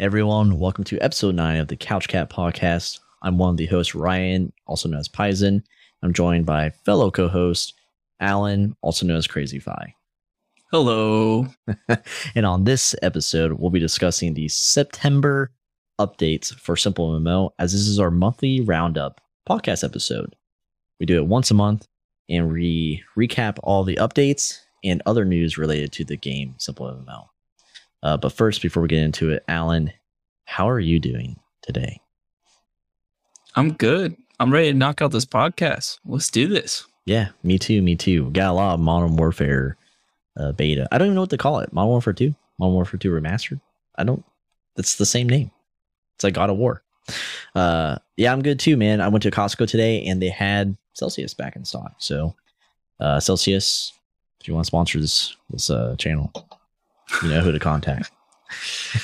everyone, welcome to episode nine of the Couch Cat podcast. I'm one of the hosts, Ryan, also known as Paizen. I'm joined by fellow co-host Alan, also known as Crazy Fi. Hello. and on this episode, we'll be discussing the September updates for Simple MMO, as this is our monthly roundup podcast episode. We do it once a month, and we recap all the updates and other news related to the game Simple MMO. Uh, but first, before we get into it, Alan, how are you doing today? I'm good. I'm ready to knock out this podcast. Let's do this. Yeah, me too. Me too. Got a lot of Modern Warfare uh, beta. I don't even know what to call it. Modern Warfare 2? Modern Warfare 2 Remastered? I don't. It's the same name. It's like God of War. Uh, yeah, I'm good too, man. I went to Costco today and they had Celsius back in stock. So, uh, Celsius, if you want to sponsor this this uh, channel, you know who to contact.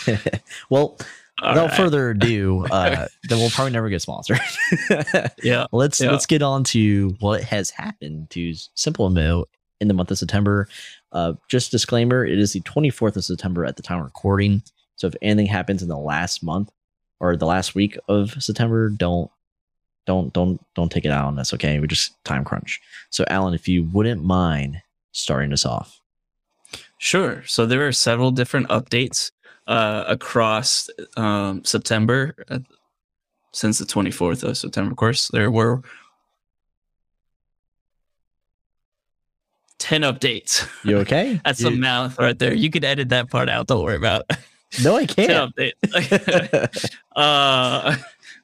well, All without right. further ado, uh, then we'll probably never get sponsored. Yeah. let's Yeah. let's get on to what has happened to Simple MMO in the month of September. Uh, just disclaimer: it is the 24th of September at the time of recording. So if anything happens in the last month or the last week of September, don't don't don't don't take it out on us. Okay, we just time crunch. So Alan, if you wouldn't mind starting us off. Sure. So there are several different updates uh, across um, September uh, since the 24th of September. Of course, there were 10 updates. You okay? That's You- the mouth right there. You could edit that part out. Don't worry about it. No, I can't. updates. uh,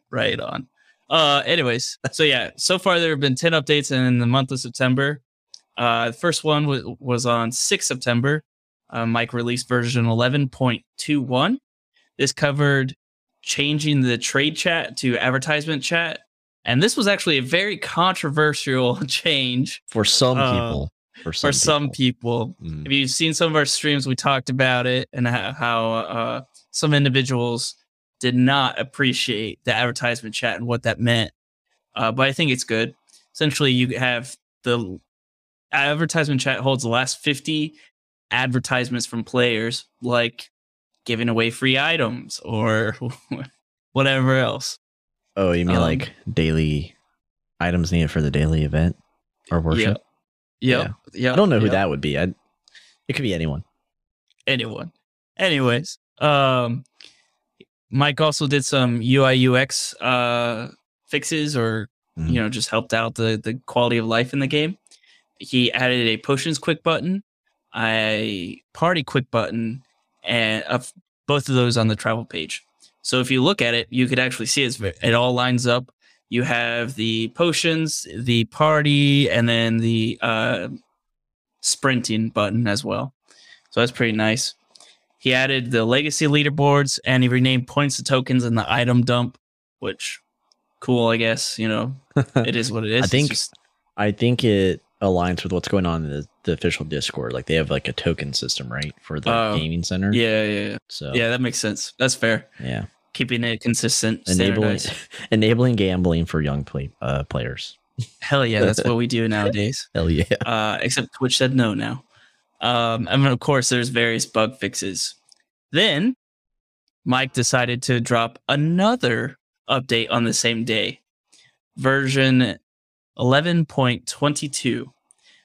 right on. Uh, anyways, so yeah, so far there have been 10 updates in the month of September. Uh, the first one was, was on 6 September. Uh, Mike released version 11.21. This covered changing the trade chat to advertisement chat. And this was actually a very controversial change for some Uh, people. For some for some people. people. Mm. If you've seen some of our streams, we talked about it and how, how uh, some individuals did not appreciate the advertisement chat and what that meant. Uh, but I think it's good. Essentially, you have the advertisement chat holds the last 50 advertisements from players, like giving away free items or whatever else. Oh, you mean Um, like daily items needed for the daily event or worship? Yep. Yep. I don't know who yep. that would be. I, it could be anyone. anyone. Anyways, um, Mike also did some UI UX uh, fixes, or Mhm. you know, just helped out the the quality of life in the game. He added a potions quick button, a party quick button, and of both of those on the travel page. So if you look at it, you could actually see it's, it all lines up. You have the potions, the party, and then the uh, sprinting button as well. So that's pretty nice. He added the legacy leaderboards and he renamed points to tokens in the item dump, which cool, I guess. You know, it is what it is. I think- just- I think it aligns with what's going on in the, the official Discord. Like they have like a token system, right, for the Oh, gaming center. yeah, yeah, yeah. So Yeah, that makes sense. That's fair. yeah, Keeping it consistent, enabling enabling gambling for young play, uh, players. Hell yeah, that's what we do nowadays. Hell yeah. uh, except Twitch said no now. Um, and of course, there's various bug fixes. Then Mike decided to drop another update on the same day, version 11.22.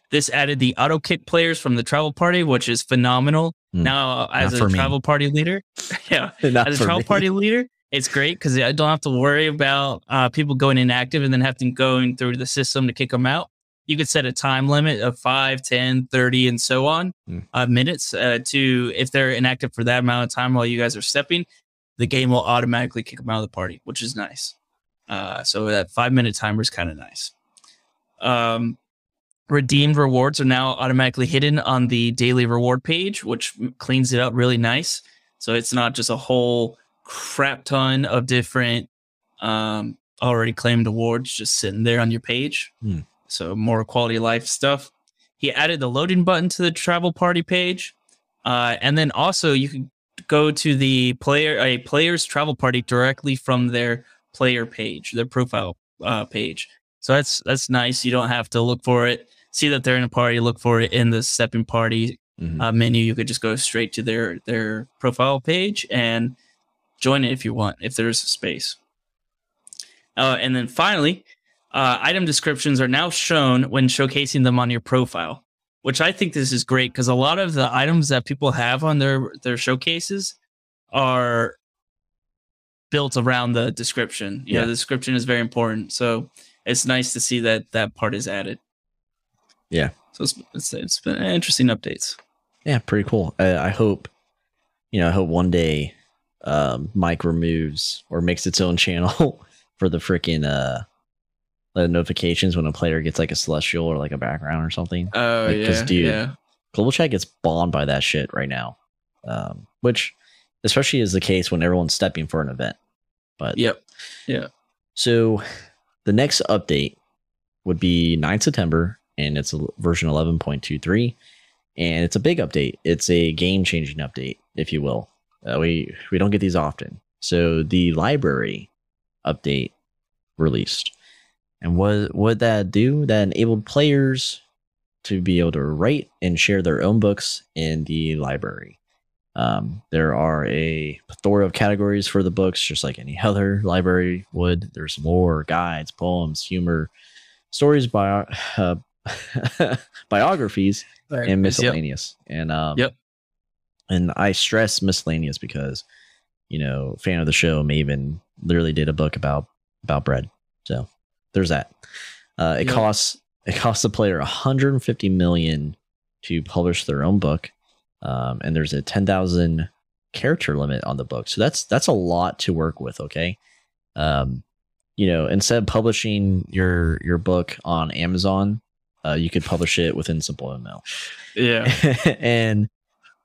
This added the auto kick players from the travel party, which is phenomenal. Hmm. Now, as a for me. travel party leader, yeah, Not as a travel me. party leader, it's great because I don't have to worry about uh, people going inactive and then having to going through the system to kick them out. You could set a time limit of 5, 10, 30, and so on Mm. uh, minutes uh, to if they're inactive for that amount of time while you guys are stepping, the game will automatically kick them out of the party, which is nice. Uh, so that five minute timer is kind of nice. Um, redeemed rewards are now automatically hidden on the daily reward page, which cleans it up really nice. So it's not just a whole crap ton of different um, already claimed awards just sitting there on your page. Hmm. So more quality of life stuff. He added the loading button to the travel party page, uh, and then also you can go to the player a player's travel party directly from their player page, their profile uh, page. So that's that's nice. You don't have to look for it. See that they're in a party, look for it in the stepping party Mhm. uh, menu. You could just go straight to their their profile page and join it if you want, if there's space. Uh, and then finally, uh, item descriptions are now shown when showcasing them on your profile, which I think this is great because a lot of the items that people have on their their showcases are built around the description. You Yeah. know, the description is very important. So it's nice to see that that part is added. Yeah. So it's it's, it's been interesting updates. Yeah, pretty cool. I, I hope, you know, I hope one day um, Mike removes or makes its own channel for the freaking uh, the notifications when a player gets like a celestial or like a background or something. Oh Like, yeah, dude, yeah, Global Chat gets bombed by that shit right now, um, which especially is the case when everyone's stepping for an event. But yep. Yeah. So the next update would be 9 September, and it's version 11.23, and it's a big update. It's a game-changing update, if you will. Uh, we we don't get these often. So the library update released, and what what that do? That enabled players to be able to write and share their own books in the library. Um, there are a plethora of categories for the books, just like any other library would. There's lore, guides, poems, humor, stories, bio, uh, biographies, and Yep. miscellaneous. And um, Yep. And I stress miscellaneous because, you know, fan of the show, Maven literally did a book about about bread. So there's that. Uh, it Yep. costs it costs the player 150 million to publish their own book, um, and there's a 10,000 character limit on the book. So that's that's a lot to work with. Okay, um, you know, instead of publishing your your book on Amazon, uh, you could publish it within Simple MMO Yeah. and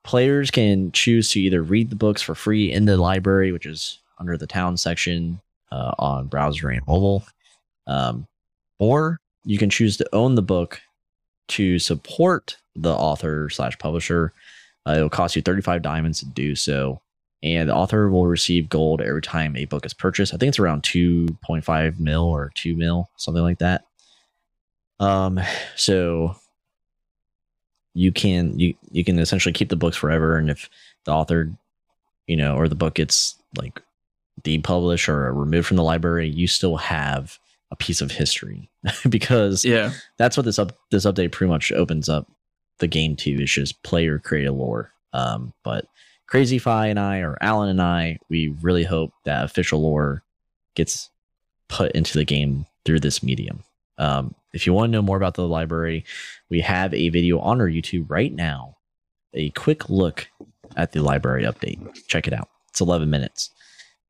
players can choose to either read the books for free in the library, which is under the town section uh, on browser and mobile, um, or you can choose to own the book to support the author slash publisher. Uh, it'll cost you 35 diamonds to do so. And the author will receive gold every time a book is purchased. I think it's around 2.5 mil or 2 mil, something like that. Um, so you can you you can essentially keep the books forever and if the author you know or the book gets like depublished or removed from the library you still have a piece of history because Yeah. that's what this up this update pretty much opens up the game too. is just player created lore. Um but crazy fi and i or alan and i we really hope that official lore gets put into the game through this medium. Um if you want to know more about the library we have a video on our youtube right now. A quick look at the library update. Check it out. It's 11 minutes.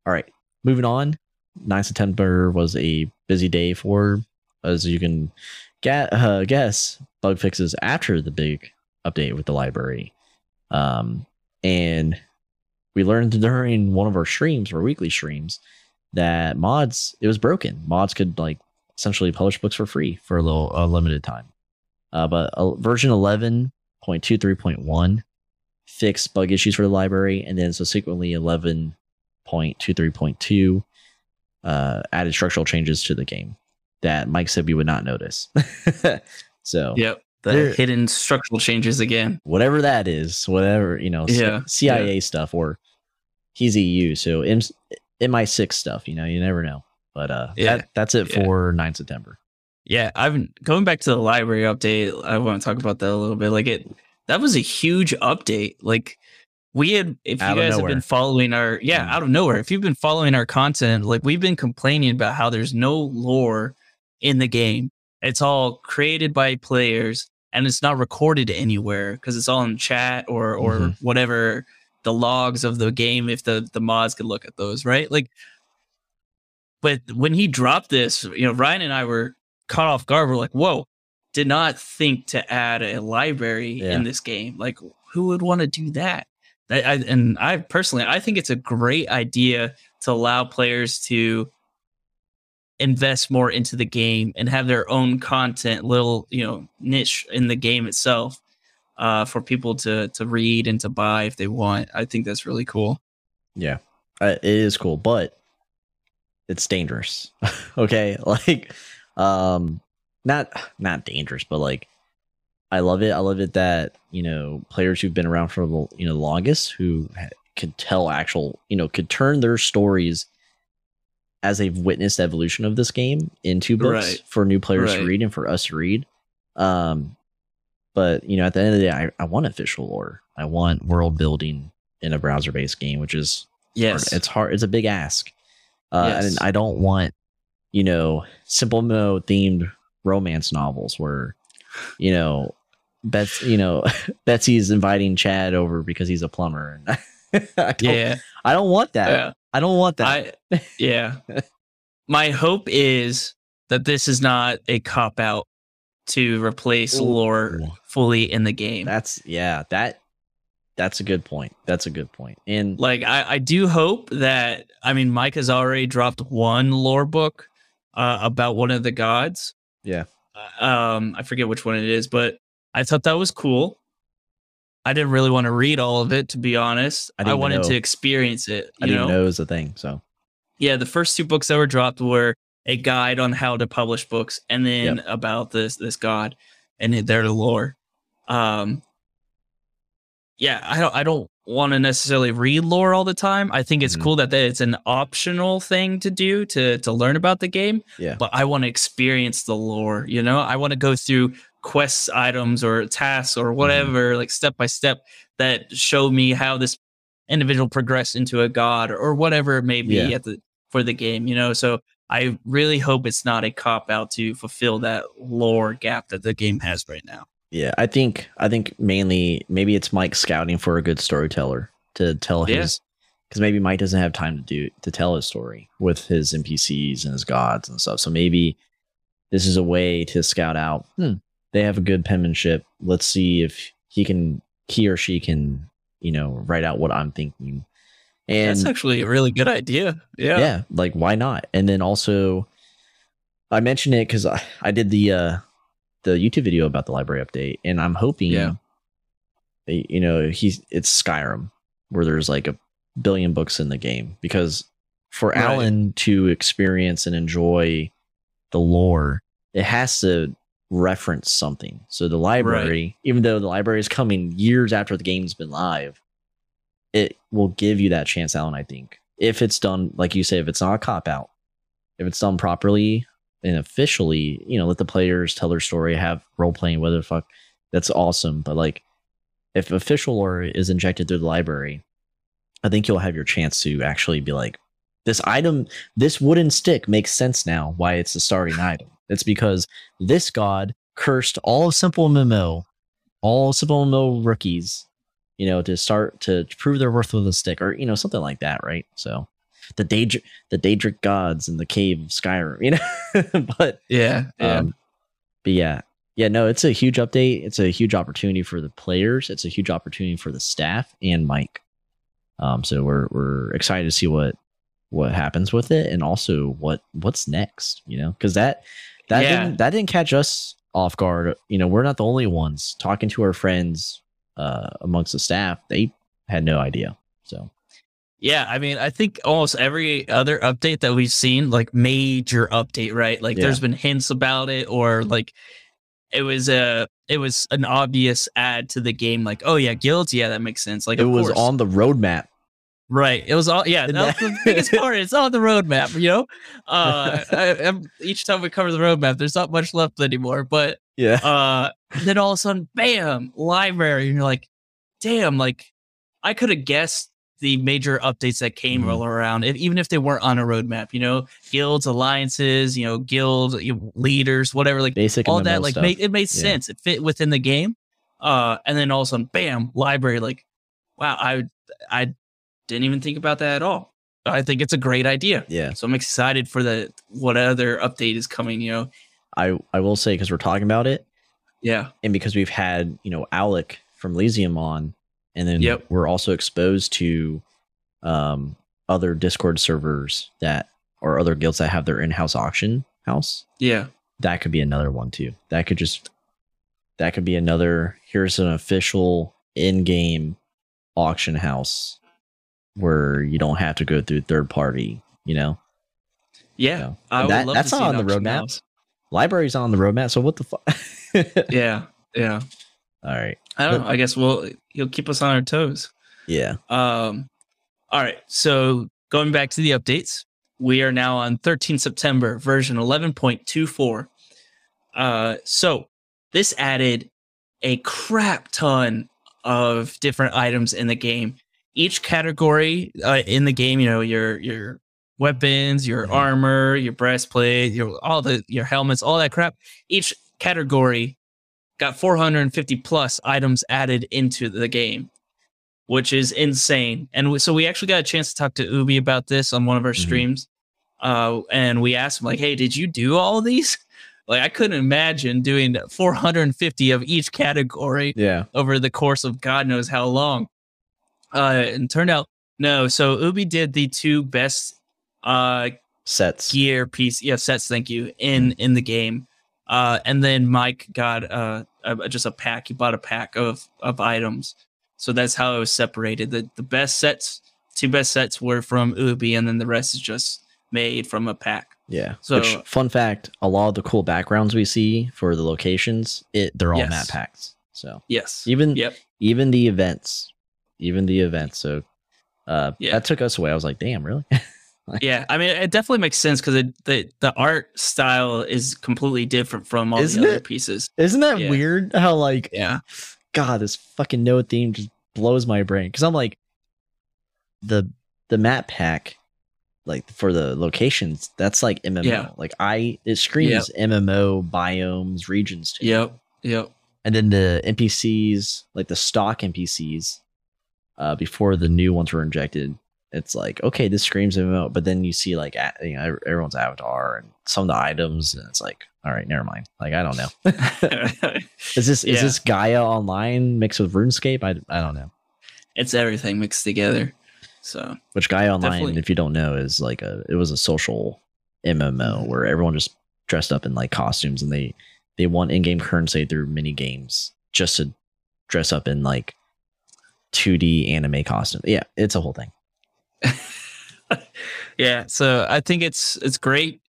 All right moving on. 9 september was a busy day for as you can uh, guess bug fixes after the big update with the library. Um, and we learned during one of our streams our weekly streams that mods it was broken. Mods could like essentially publish books for free for a little a limited time. Uh, but uh, version 11.23.1 fixed bug issues for the library and then subsequently 11.23.2 uh, added structural changes to the game that mike said we would not notice so Yep. The hidden structural changes again. whatever that is, whatever you know, Yeah, CIA stuff, or he's EU, so M MI6 stuff. You know, you never know. But uh, Yeah, that, that's it yeah. for 9 September. Yeah, I've been going back to the library update. I want to talk about that a little bit. Like it, that was a huge update. Like we had, if Out you guys have been following our, yeah, Mm. out of nowhere. If you've been following our content, like we've been complaining about how there's no lore in the game. It's all created by players and it's not recorded anywhere because it's all in chat or or Mhm. whatever the logs of the game. If the the mods could look at those, right? Like but when he dropped this, you know, Ryan and I were caught off guard. We're like, whoa, did not think to add a library Yeah. in this game. Like, who would want to do that? I, I, and I personally, I think it's a great idea to allow players to invest more into the game and have their own content, little, you know, niche in the game itself. Uh, for people to to read and to buy if they want, I think that's really cool. Yeah, it is cool, but it's dangerous. okay, like, um, not not dangerous, but like, I love it. I love it that you know players who've been around for the you know longest, who could tell actual, you know, could turn their stories as they've witnessed evolution of this game into books Right. for new players to read and for us to read. Um, but you know, at the end of the day, I, I want official lore. I want world building in a browser based game, which is Yes. hard. It's hard. It's a big ask. Uh, Yes. And I don't want, you know, Simple MMO themed romance novels where, you know, Bets, you know, Betsy's inviting Chad over because he's a plumber. And I yeah. I don't want that. Yeah. I don't want that. I yeah. My hope is that this is not a cop out to replace Ooh. lore fully in the game. That's yeah. That that's a good point. That's a good point. And like I, I do hope that I mean Mike has already dropped one lore book uh, about one of the gods. Yeah. Uh, Um, I forget which one it is, but I thought that was cool. I didn't really want to read all of it, to be honest. I I, wanted know. to experience it. I didn't know? know it was a thing. So Yeah, the first two books that were dropped were a guide on how to publish books, and then about this this god and their lore. Um, yeah, I don't I don't want to necessarily read lore all the time. I think it's Mhm. cool that, that it's an optional thing to do to to learn about the game. Yeah. but I want to experience the lore. You know, I want to go through quests items or tasks or whatever, like step by step, that show me how this individual progressed into a god or, or whatever it may be Yeah. at the for the game. You know, so I really hope it's not a cop out to fulfill that lore gap that the game has right now. yeah, I think I think mainly maybe it's Mike scouting for a good storyteller to tell Yeah. his because maybe Mike doesn't have time to do to tell his story with his NPCs and his gods and stuff. So maybe this is a way to scout out. Hmm, they have a good penmanship. Let's see if he can he or she can you know write out what I'm thinking. And That's actually a really good idea. Yeah. yeah. like why not and then also i mentioned it because I, I did the uh the youtube video about the library update and i'm hoping Yeah. you know he's it's skyrim where there's like a billion books in the game because for Right. alan to experience and enjoy the lore it has to reference something so the library even though the library is coming years after the game's been live it will give you that chance, Alan. I think if it's done, like you say, if it's not a cop out, if it's done properly and officially, you know, let the players tell their story, have role playing, whether the fuck that's awesome. But like, if official lore is injected through the library, I think you'll have your chance to actually be like, this item, this wooden stick makes sense now. Why it's the starting item? It's because this god cursed all of Simple MMO, all Simple MMO rookies you know, to start to prove their worth with a stick, or you know, something like that, right? So, the Daedric, the Daedric gods in the cave of Skyrim, you know. but, Yeah. Yeah. um, but yeah, yeah, no, it's a huge update. It's a huge opportunity for the players. It's a huge opportunity for the staff and Mike. Um, so we're we're excited to see what what happens with it, and also what what's next. You know, because that that Yeah. didn't that didn't catch us off guard. You know, we're not the only ones talking to our friends uh, amongst the staff. They had no idea. So Yeah, I mean, I think almost every other update that we've seen, like major update, right? Like Yeah. there's been hints about it, or like it was a it was an obvious add to the game. Like, oh yeah, guilds, yeah, that makes sense. Like it was course. on the roadmap. Right. It was all yeah. And that- the biggest part. It's on the roadmap. You know, uh, I, each time we cover the roadmap, there's not much left anymore. But Yeah. uh then all of a sudden bam library and you're like damn like i could have guessed the major updates that came Mhm. all around if, even if they weren't on a roadmap you know guilds alliances you know guild you know, leaders whatever like Basic all that like made, it made Yeah. sense it fit within the game uh and then all of a sudden bam library like wow i i didn't even think about that at all i think it's a great idea yeah. so i'm excited for the what other update is coming you know I I will say because we're talking about it, yeah and because we've had you know Alec from Lysium on, and then Yep. we're also exposed to um other Discord servers that or other guilds that have their in-house auction house. yeah That could be another one too. That could just that could be another. Here's an official in-game auction house where you don't have to go through third party. You know, Yeah, So, that- that's to not an on the roadmap. house. library's on the roadmap. So what the fuck? Yeah, yeah. All right. I don't know. I guess we'll he'll keep us on our toes. Yeah. Um, All right. So going back to the updates, we are now on 13 September version 11.24. Uh, so this added a crap ton of different items in the game. Each category uh, in the game, you know, your your weapons, your Mhm. armor, your breastplate, your all the your helmets, all that crap. Each category got 450 plus items added into the game, which is insane. And we, so we actually got a chance to talk to Ubi about this on one of our Mhm. streams. Uh, and we asked him like, "Hey, did you do all these?" Like, I couldn't imagine doing 450 of each category Yeah. over the course of God knows how long. Uh, and turned out no. So Ubi did the two best uh Sets. gear piece, yeah, sets. Thank you in in the game. Uh, and then Mike got uh a, just a pack. He bought a pack of of items. So that's how it was separated. The the best sets, two best sets were from Ubi, and then the rest is just made from a pack. Yeah. So- Which, fun fact: a lot of the cool backgrounds we see for the locations, it they're all Yes. map packs. So Yes. even Yep. even the events, even the event. So uh, Yeah. that took us away. I was like, damn, really? Yeah, I mean, it definitely makes sense because the the art style is completely different from all Isn't the other it? pieces. Isn't that Yeah. weird? How like Yeah, God, this fucking Noah theme just blows my brain because I'm like the the map pack like for the locations that's like MMO. Yeah. Like I it screams MMO biomes regions to me. yep, yep. and then the NPCs like the stock NPCs uh before the new ones were injected. It's like okay, this screams MMO, but then you see like a- you know everyone's avatar and some of the items, and it's like all right, never mind. Like I don't know. Is this is this Gaia Online mixed with RuneScape? I, I don't know. it's everything mixed together. So Which Gaia Online, Definitely. if you don't know, is like a it was a social MMO Mhm. where everyone just dressed up in like costumes and they they won in game currency through mini games just to dress up in like 2D anime costume. Yeah, it's a whole thing. yeah, so I think it's it's great.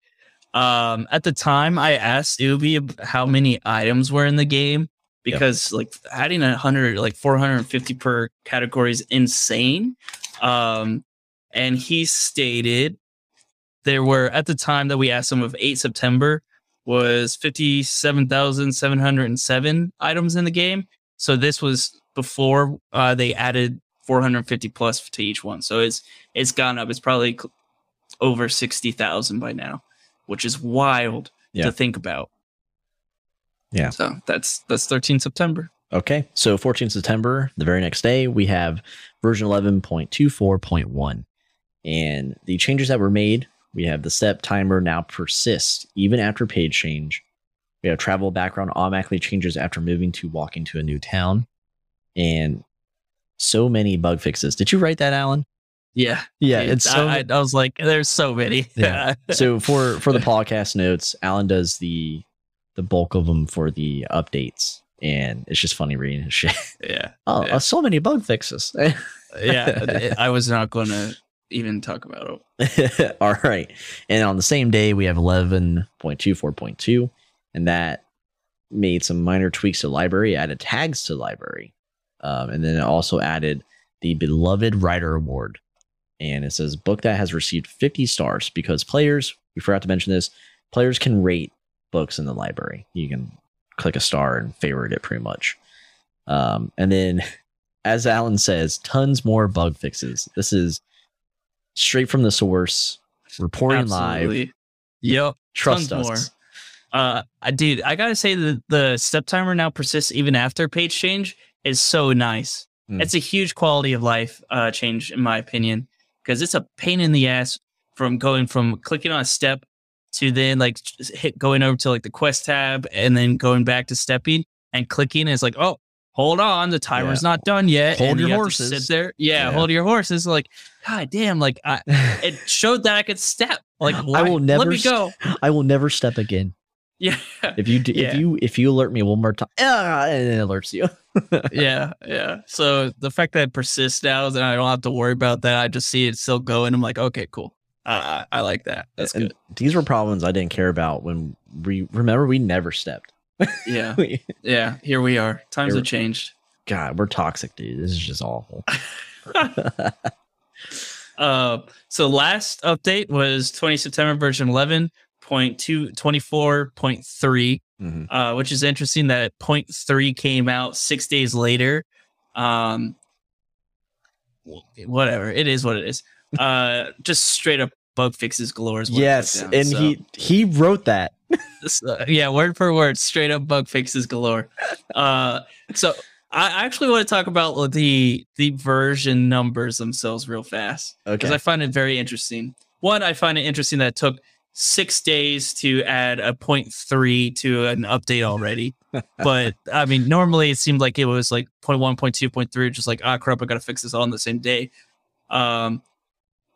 Um, at the time, I asked Ubi how many items were in the game because like adding a hundred, like four hundred and fifty per category is insane. Um, and he stated there were at the time that we asked him of eight September was fifty seven thousand seven hundred and seven items in the game. So this was before uh, they added 450 plus to each one. So it's it's gone up. It's probably cl- over 60,000 by now, which is wild Yeah. to think about. Yeah. So that's that's 13 September. Okay, so 14 September, the very next day, we have version 11.24.1. And the changes that were made, we have the step timer now persist even after page change. We have travel background automatically changes after moving to walking to a new town. And so many bug fixes. Did you write that, Alan? Yeah. Yeah, it's so I, I, I was like, there's so many. Yeah. so for for the podcast notes, Alan does the the bulk of them for the updates, and it's just funny reading his shit. yeah. Oh, Yeah. uh, so many bug fixes. Yeah. I was not going to even talk about it. All right. And on the same day, we have 11.24.2, and that made some minor tweaks to library, added tags to library. Um, and then it also added the Beloved Writer Award. And it says book that has received 50 stars because players, we forgot to mention this, players can rate books in the library. You can click a star and favorite it pretty much. Um, and then, as Alan says, tons more bug fixes. This is straight from the source, reporting live. Yep. Trust tons us. Uh, I dude, I gotta say that the step timer now persists even after page change is so nice. Mm. It's a huge quality of life uh, change, in my opinion, because it's a pain in the ass from going from clicking on a step to then like hit going over to like the quest tab and then going back to stepping and clicking is like, oh, hold on, the timer's not done yet. Hold and your you horses. sit there, yeah, Yeah. hold your horses. Like, god damn, like I, it showed that I could step. Like, I why? will let me go. I will never step again. Yeah. If you do, Yeah. if you if you alert me one more time, ah, and it alerts you. yeah, yeah. So the fact that it persists now, and I don't have to worry about that. I just see it still going. I'm like, okay, cool. I I, I like that. That's and good. these were problems I didn't care about when we remember we never stepped. Yeah, yeah. Here we are. Times Here- have changed. God, we're toxic, dude. This is just awful. Uh, so last update was 20 September version 11.2 24.3, Mhm. uh, which is interesting that point three came out six days later. Um, whatever, it is what it is. Uh, just straight up bug fixes galore. Is what Yes, down, and so- he he wrote that. uh, yeah, word for word, straight up bug fixes galore. Uh, so I actually want to talk about the the version numbers themselves real fast because Okay. I find it very interesting. One, I find it interesting that it took six days to add a point three to an update already. but I mean, normally it seemed like it was like point one, point two, point three, just like ah crap, I gotta fix this all on the same day. Um,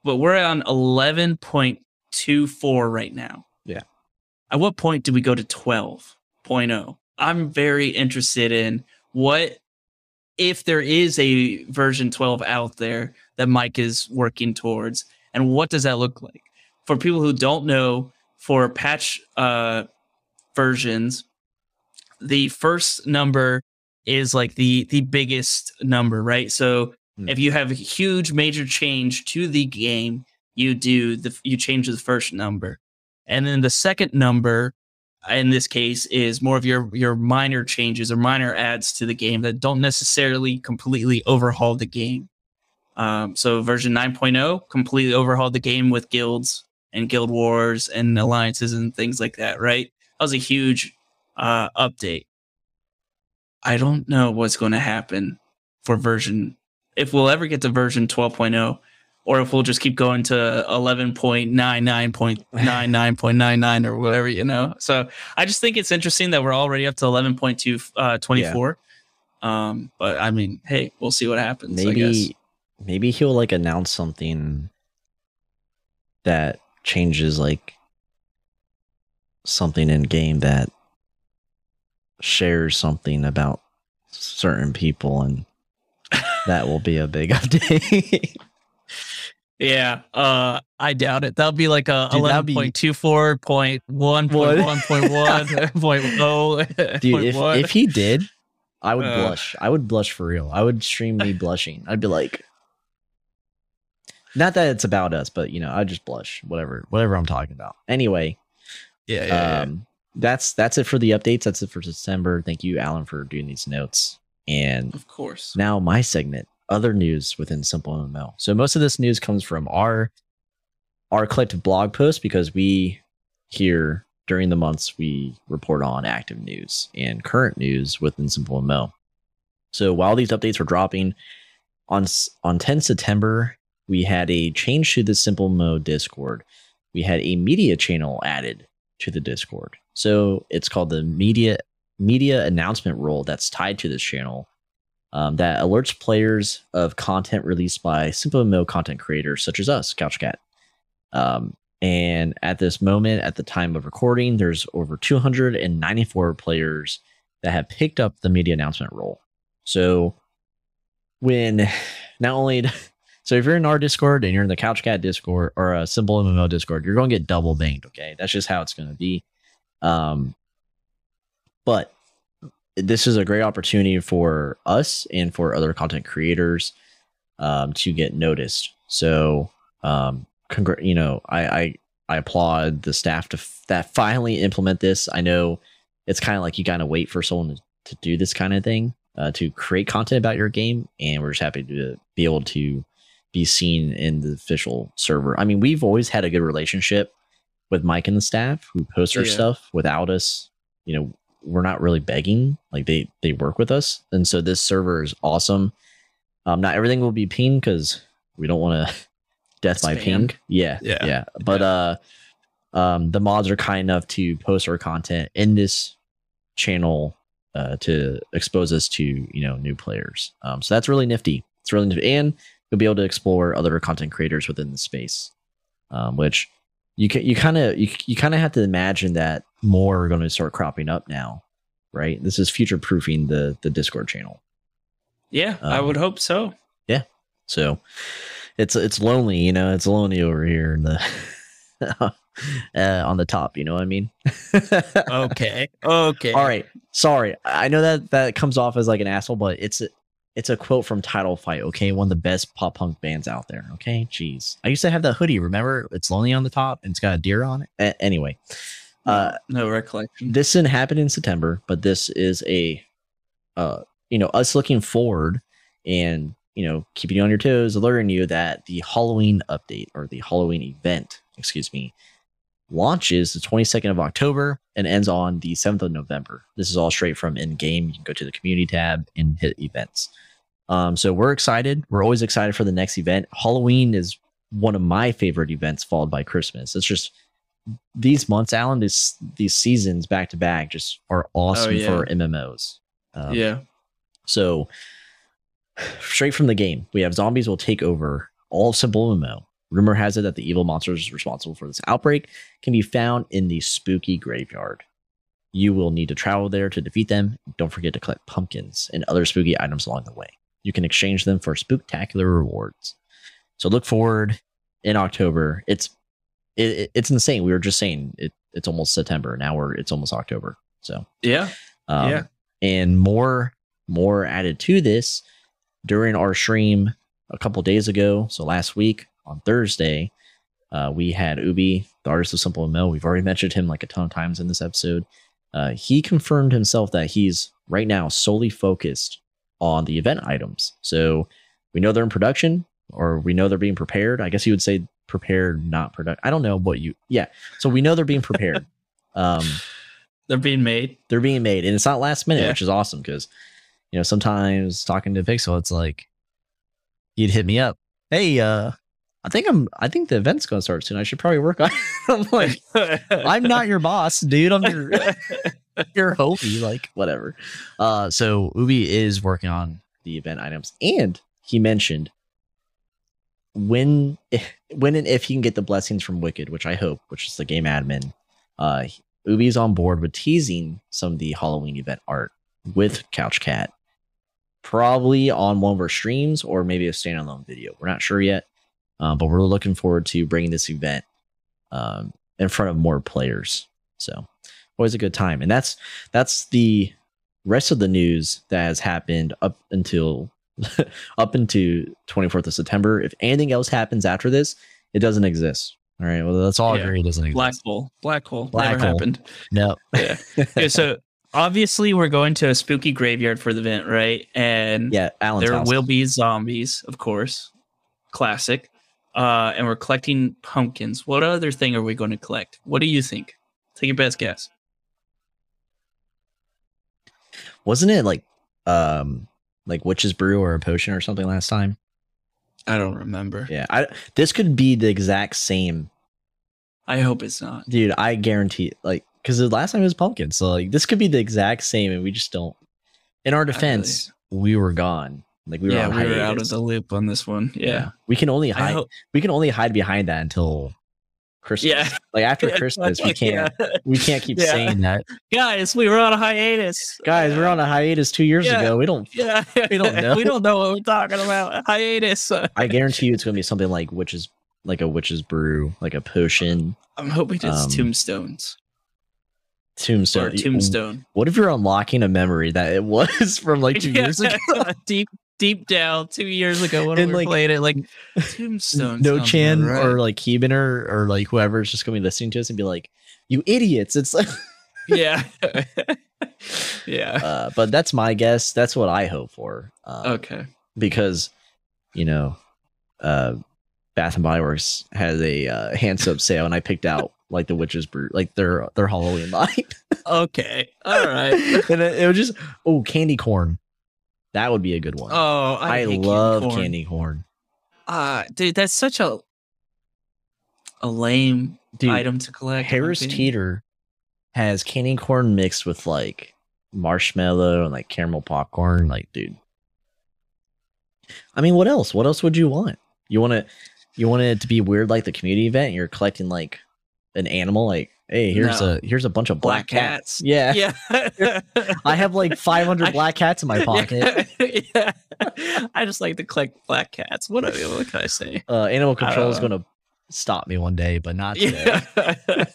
but we're on eleven point two four right now. Yeah. At what point do we go to 12.0? I'm very interested in what if there is a version 12 out there that Mike is working towards, and what does that look like? For people who don't know, for patch uh, versions, the first number is like the the biggest number, right? So Hmm. if you have a huge major change to the game, you do the you change the first number, and then the second number in this case is more of your your minor changes or minor adds to the game that don't necessarily completely overhaul the game. Um, so version 9.0 completely overhauled the game with guilds and guild wars and alliances and things like that. Right, that was a huge uh, update. I don't know what's going to happen for version if we'll ever get to version 12.0 or if we'll just keep going to 11.99.99.99 or whatever, you know. So I just think it's interesting that we're already up to 11.2 uh 24. Um but I mean, hey, we'll see what happens, I guess. maybe maybe he'll like announce something that changes like something in game that shares something about certain people and that will be a big update. Yeah, uh, I doubt it. That'll be like a Dude, be- point two four point one point one point one point oh dude if, if he did i would Uh. blush. I would blush for real. I would stream me blushing. I'd be like not that it's about us but you know i'd just blush whatever whatever i'm talking about. Anyway yeah, yeah, um that's that's it for the updates. That's it for december thank you alan for doing these notes. And of course. now my segment other news within simple mmo so most of this news comes from our our collective blog post because we here during the months we report on active news and current news within simple mmo so while these updates were dropping on on 10 september we had a change to the simple MMO discord we had a media channel added to the discord so it's called the media media announcement role that's tied to this channel um, that alerts players of content released by Simple MMO content creators such as us, CouchCat. Um, and at this moment, at the time of recording, there's over 294 players that have picked up the media announcement role. So when not only so if you're in our Discord and you're in the CouchCat Discord or a Simple MMO Discord, you're going to get double banged. Okay, that's just how it's going to be. Um, but this is a great opportunity for us and for other content creators um, to get noticed. So, um, congr- you know, I, I I applaud the staff to f- that finally implement this. I know it's kind of like you kind of wait for someone to, to do this kind of thing uh, to create content about your game, and we're just happy to be able to be seen in the official server. I mean, we've always had a good relationship with Mike and the staff who post our Yeah. stuff without us. You know, we're not really begging; like they they work with us, and so this server is awesome. Um, not everything will be pinged because we don't want to death by Spam. ping. Yeah, Yeah. yeah. But uh, um, the mods are kind enough to post our content in this channel uh, to expose us to you know new players. Um, so that's really nifty. It's really nifty, and you'll be able to explore other content creators within the space, um, which you can you kind of you, you kind of have to imagine that more are going to start cropping up now, right? This is future proofing the the Discord channel. Yeah, I Um, would hope so. Yeah, so it's it's lonely, you know. It's lonely over here in the uh, on the top. You know what I mean? Okay. Okay. All right. Sorry. I know that that comes off as like an asshole, but it's it's a quote from Title Fight. Okay, one of the best pop punk bands out there. Okay, jeez, I used to have that hoodie. Remember, it's lonely on the top and it's got a deer on it. A- anyway, uh, no recollection. this didn't happen in September, but this is a, uh, you know, us looking forward and you know keeping you on your toes, alerting you that the Halloween update or the Halloween event, excuse me, launches the 22nd of October and ends on the 7th of November. This is all straight from in game. You can go to the community tab and hit events. Um, so we're excited. We're always excited for the next event. Halloween is one of my favorite events, followed by Christmas. It's just these months, Alan, this these seasons back to back just are awesome yeah. for MMOs. Um, yeah. So straight from the game, we have zombies will take over all of Simple MMO. Rumor has it that the evil monsters responsible for this outbreak can be found in the spooky graveyard. You will need to travel there to defeat them. Don't forget to collect pumpkins and other spooky items along the way. You can exchange them for spectacular rewards. So look forward in October. It's it, it- it's insane. We were just saying it, it's almost September. Now we're it's almost October. So Yeah. um, Yeah. And more more added to this during our stream a couple days ago. So last week on Thursday, uh, we had Ubi, the artist of Simple MMO. We've already mentioned him like a ton of times in this episode. Uh, he confirmed himself that he's right now solely focused on the event items. So we know they're in production, or we know they're being prepared. I guess you would say prepared, not product. I don't know what you. Yeah. So we know they're being prepared. um, They're being made. they're being made and it's not last minute Yeah. which is awesome because you know sometimes talking to pixel it's like you'd hit me up hey uh i think i'm i think the event's gonna start soon i should probably work on it i'm like i'm not your boss dude i'm your your homie like whatever. Uh so ubi is working on the event items and he mentioned when when and if he can get the blessings from wicked which i hope which is the game admin uh ubi's on board with teasing some of the halloween event art with couch cat probably on one of our streams or maybe a standalone video. We're not sure yet uh, but we're looking forward to bringing this event um, in front of more players so always a good time and that's that's the rest of the news that has happened up until up into 24th of september if anything else happens after this it doesn't exist all right well let's all Yeah. agree it doesn't exist Black hole. Black hole. Black Never hole. happened. no Yeah. okay, so obviously we're going to a spooky graveyard for the event, right? And yeah Alan's there house. will be zombies, of course. Classic. Uh, and we're collecting pumpkins. What other thing are we going to collect? What do you think? Take your best guess. Wasn't it like um like witch's brew or a potion or something last time I don't remember. yeah i this could be the exact same I hope it's not. dude i guarantee like because the last time it was pumpkin so like this could be the exact same and we just don't in our defense we were gone like we were yeah, we were out of the loop on this one. Yeah. we can only hide hope. we can only hide behind that until christmas Yeah. like after christmas we can't Yeah. we can't keep Yeah. saying that Guys, we were on a hiatus. guys we're on a hiatus two years Yeah. ago we don't Yeah. We don't know. we don't know what we're talking about. Hiatus. i guarantee you it's gonna be something like witches like a witch's brew like a potion I'm hoping it's Um, tombstones. tombstone Or tombstone. What if you're unlocking a memory that it was from like two years ago? deep deep down two years ago when And, we like, playing it like tombstone no Chan right. or like Keeban or, like is just gonna be listening to us and be like, "You idiots!" It's like, yeah yeah uh, but that's my guess. That's what I hope for. Um, okay because you know, uh, Bath and Body Works has a uh, hands up sale, and I picked out like the witches brew, like their their Halloween line, okay all right and it, it was just oh candy corn. That would be a good one. oh i, I, love corn. candy corn. uh dude that's such a a lame Dude, item to collect Harris. Teeter has candy corn mixed with like marshmallow and like caramel popcorn. Like, dude. I mean, what else? What else would you want? You want to, you want it to be weird like the community event. You're collecting like an animal. Like, hey, here's No. a here's a bunch of black, Black cats. cats. Yeah, yeah I have like 500 I- black cats in my pocket. yeah. i just like to collect black cats what, what can i say Uh, animal control is going to stop me one day, but not today. yeah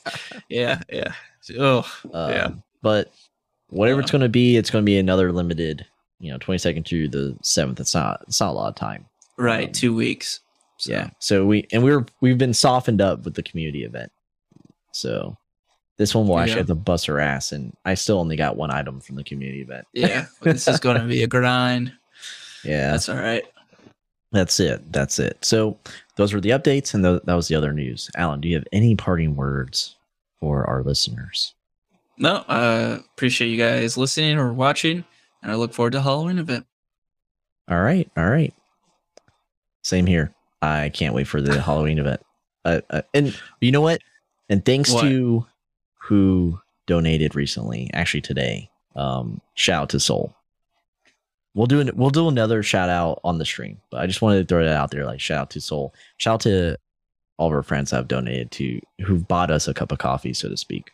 yeah yeah oh Um, Yeah. But whatever it's Uh. going to be, it's going to be another limited you know, 22nd to the 7th. It's not it's not a lot of time. Right, Um, two weeks. So, Yeah. So we and we're we've been softened up with the community event. So this one will actually have to bust our ass, and I still only got one item from the community event. yeah. this is going to be a grind. Yeah, That's all right. that's it. That's it. So those were the updates, and th- that was the other news. Alan, do you have any parting words for our listeners? No, uh, appreciate you guys listening or watching, and I look forward to Halloween event. All right, all right. Same here. I can't wait for the Halloween event. Uh, uh, and you know what? And thanks What? to who donated recently, actually today. Um, shout out to Soul. We'll do an, we'll do another shout out on the stream, but I just wanted to throw that out there. Like shout out to Soul. Shout out to all of our friends that have donated to who've bought us a cup of coffee, so to speak.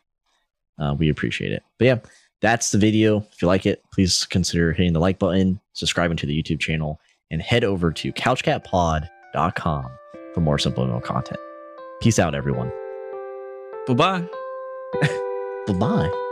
Uh, we appreciate it. But yeah, that's the video. If you like it, please consider hitting the like button, subscribing to the YouTube channel, and head over to couchcatpod.com for more subliminal content. Peace out, everyone. Bye bye. Bye bye.